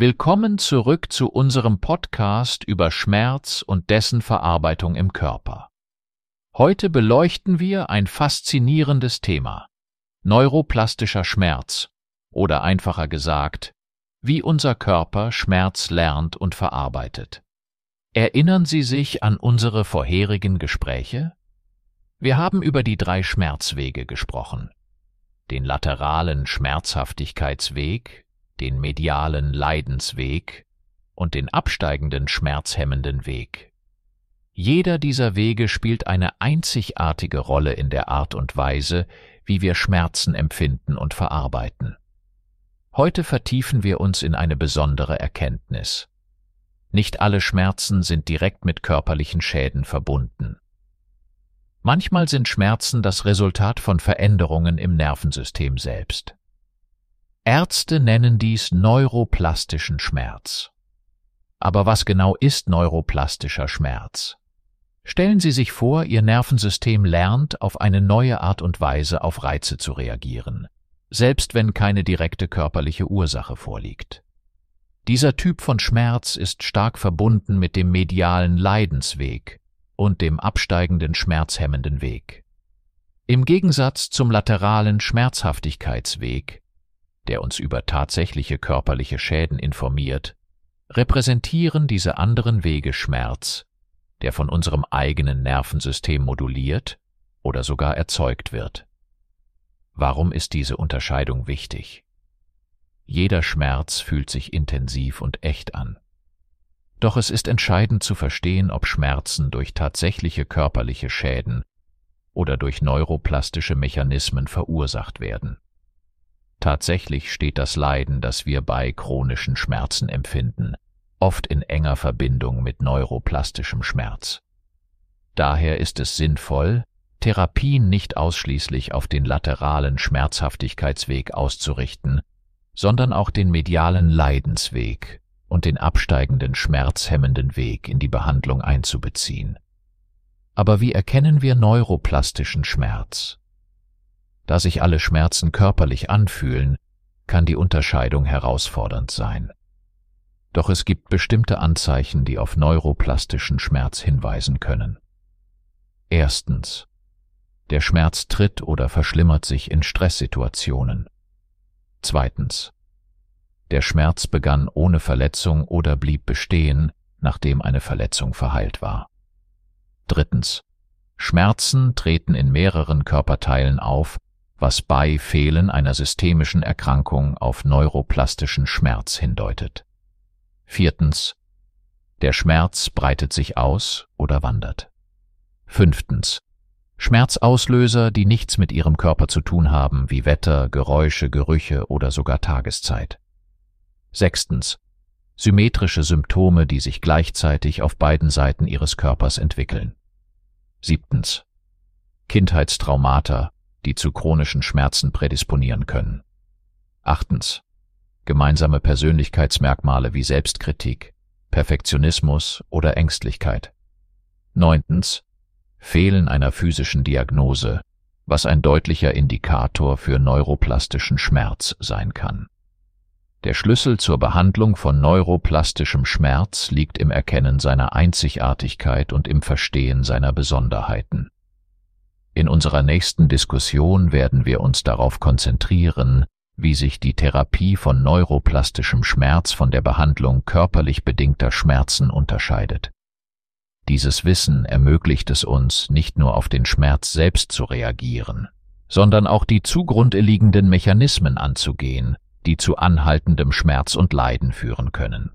Willkommen zurück zu unserem Podcast über Schmerz und dessen Verarbeitung im Körper. Heute beleuchten wir ein faszinierendes Thema. Neuroplastischer Schmerz oder einfacher gesagt, wie unser Körper Schmerz lernt und verarbeitet. Erinnern Sie sich an unsere vorherigen Gespräche? Wir haben über die drei Schmerzwege gesprochen. Den lateralen Schmerzhaftigkeitsweg, den medialen Leidensweg und den absteigenden schmerzhemmenden Weg. Jeder dieser Wege spielt eine einzigartige Rolle in der Art und Weise, wie wir Schmerzen empfinden und verarbeiten. Heute vertiefen wir uns in eine besondere Erkenntnis. Nicht alle Schmerzen sind direkt mit körperlichen Schäden verbunden. Manchmal sind Schmerzen das Resultat von Veränderungen im Nervensystem selbst. Ärzte nennen dies neuroplastischen Schmerz. Aber was genau ist neuroplastischer Schmerz? Stellen Sie sich vor, Ihr Nervensystem lernt, auf eine neue Art und Weise auf Reize zu reagieren, selbst wenn keine direkte körperliche Ursache vorliegt. Dieser Typ von Schmerz ist stark verbunden mit dem medialen Leidensweg und dem absteigenden schmerzhemmenden Weg. Im Gegensatz zum lateralen Schmerzhaftigkeitsweg der uns über tatsächliche körperliche Schäden informiert, repräsentieren diese anderen Wege Schmerz, der von unserem eigenen Nervensystem moduliert oder sogar erzeugt wird. Warum ist diese Unterscheidung wichtig? Jeder Schmerz fühlt sich intensiv und echt an. Doch es ist entscheidend zu verstehen, ob Schmerzen durch tatsächliche körperliche Schäden oder durch neuroplastische Mechanismen verursacht werden. Tatsächlich steht das Leiden, das wir bei chronischen Schmerzen empfinden, oft in enger Verbindung mit neuroplastischem Schmerz. Daher ist es sinnvoll, Therapien nicht ausschließlich auf den lateralen Schmerzhaftigkeitsweg auszurichten, sondern auch den medialen Leidensweg und den absteigenden schmerzhemmenden Weg in die Behandlung einzubeziehen. Aber wie erkennen wir neuroplastischen Schmerz? Da sich alle Schmerzen körperlich anfühlen, kann die Unterscheidung herausfordernd sein. Doch es gibt bestimmte Anzeichen, die auf neuroplastischen Schmerz hinweisen können. Erstens. Der Schmerz tritt oder verschlimmert sich in Stresssituationen. Zweitens. Der Schmerz begann ohne Verletzung oder blieb bestehen, nachdem eine Verletzung verheilt war. Drittens. Schmerzen treten in mehreren Körperteilen auf, was bei Fehlen einer systemischen Erkrankung auf neuroplastischen Schmerz hindeutet. Viertens. Der Schmerz breitet sich aus oder wandert. Fünftens. Schmerzauslöser, die nichts mit ihrem Körper zu tun haben, wie Wetter, Geräusche, Gerüche oder sogar Tageszeit. Sechstens. Symmetrische Symptome, die sich gleichzeitig auf beiden Seiten ihres Körpers entwickeln. Siebtens. Kindheitstraumata, die zu chronischen Schmerzen prädisponieren können. Achtens. Gemeinsame Persönlichkeitsmerkmale wie Selbstkritik, Perfektionismus oder Ängstlichkeit. Neuntens. Fehlen einer physischen Diagnose, was ein deutlicher Indikator für neuroplastischen Schmerz sein kann. Der Schlüssel zur Behandlung von neuroplastischem Schmerz liegt im Erkennen seiner Einzigartigkeit und im Verstehen seiner Besonderheiten. In unserer nächsten Diskussion werden wir uns darauf konzentrieren, wie sich die Therapie von neuroplastischem Schmerz von der Behandlung körperlich bedingter Schmerzen unterscheidet. Dieses Wissen ermöglicht es uns, nicht nur auf den Schmerz selbst zu reagieren, sondern auch die zugrunde liegenden Mechanismen anzugehen, die zu anhaltendem Schmerz und Leiden führen können.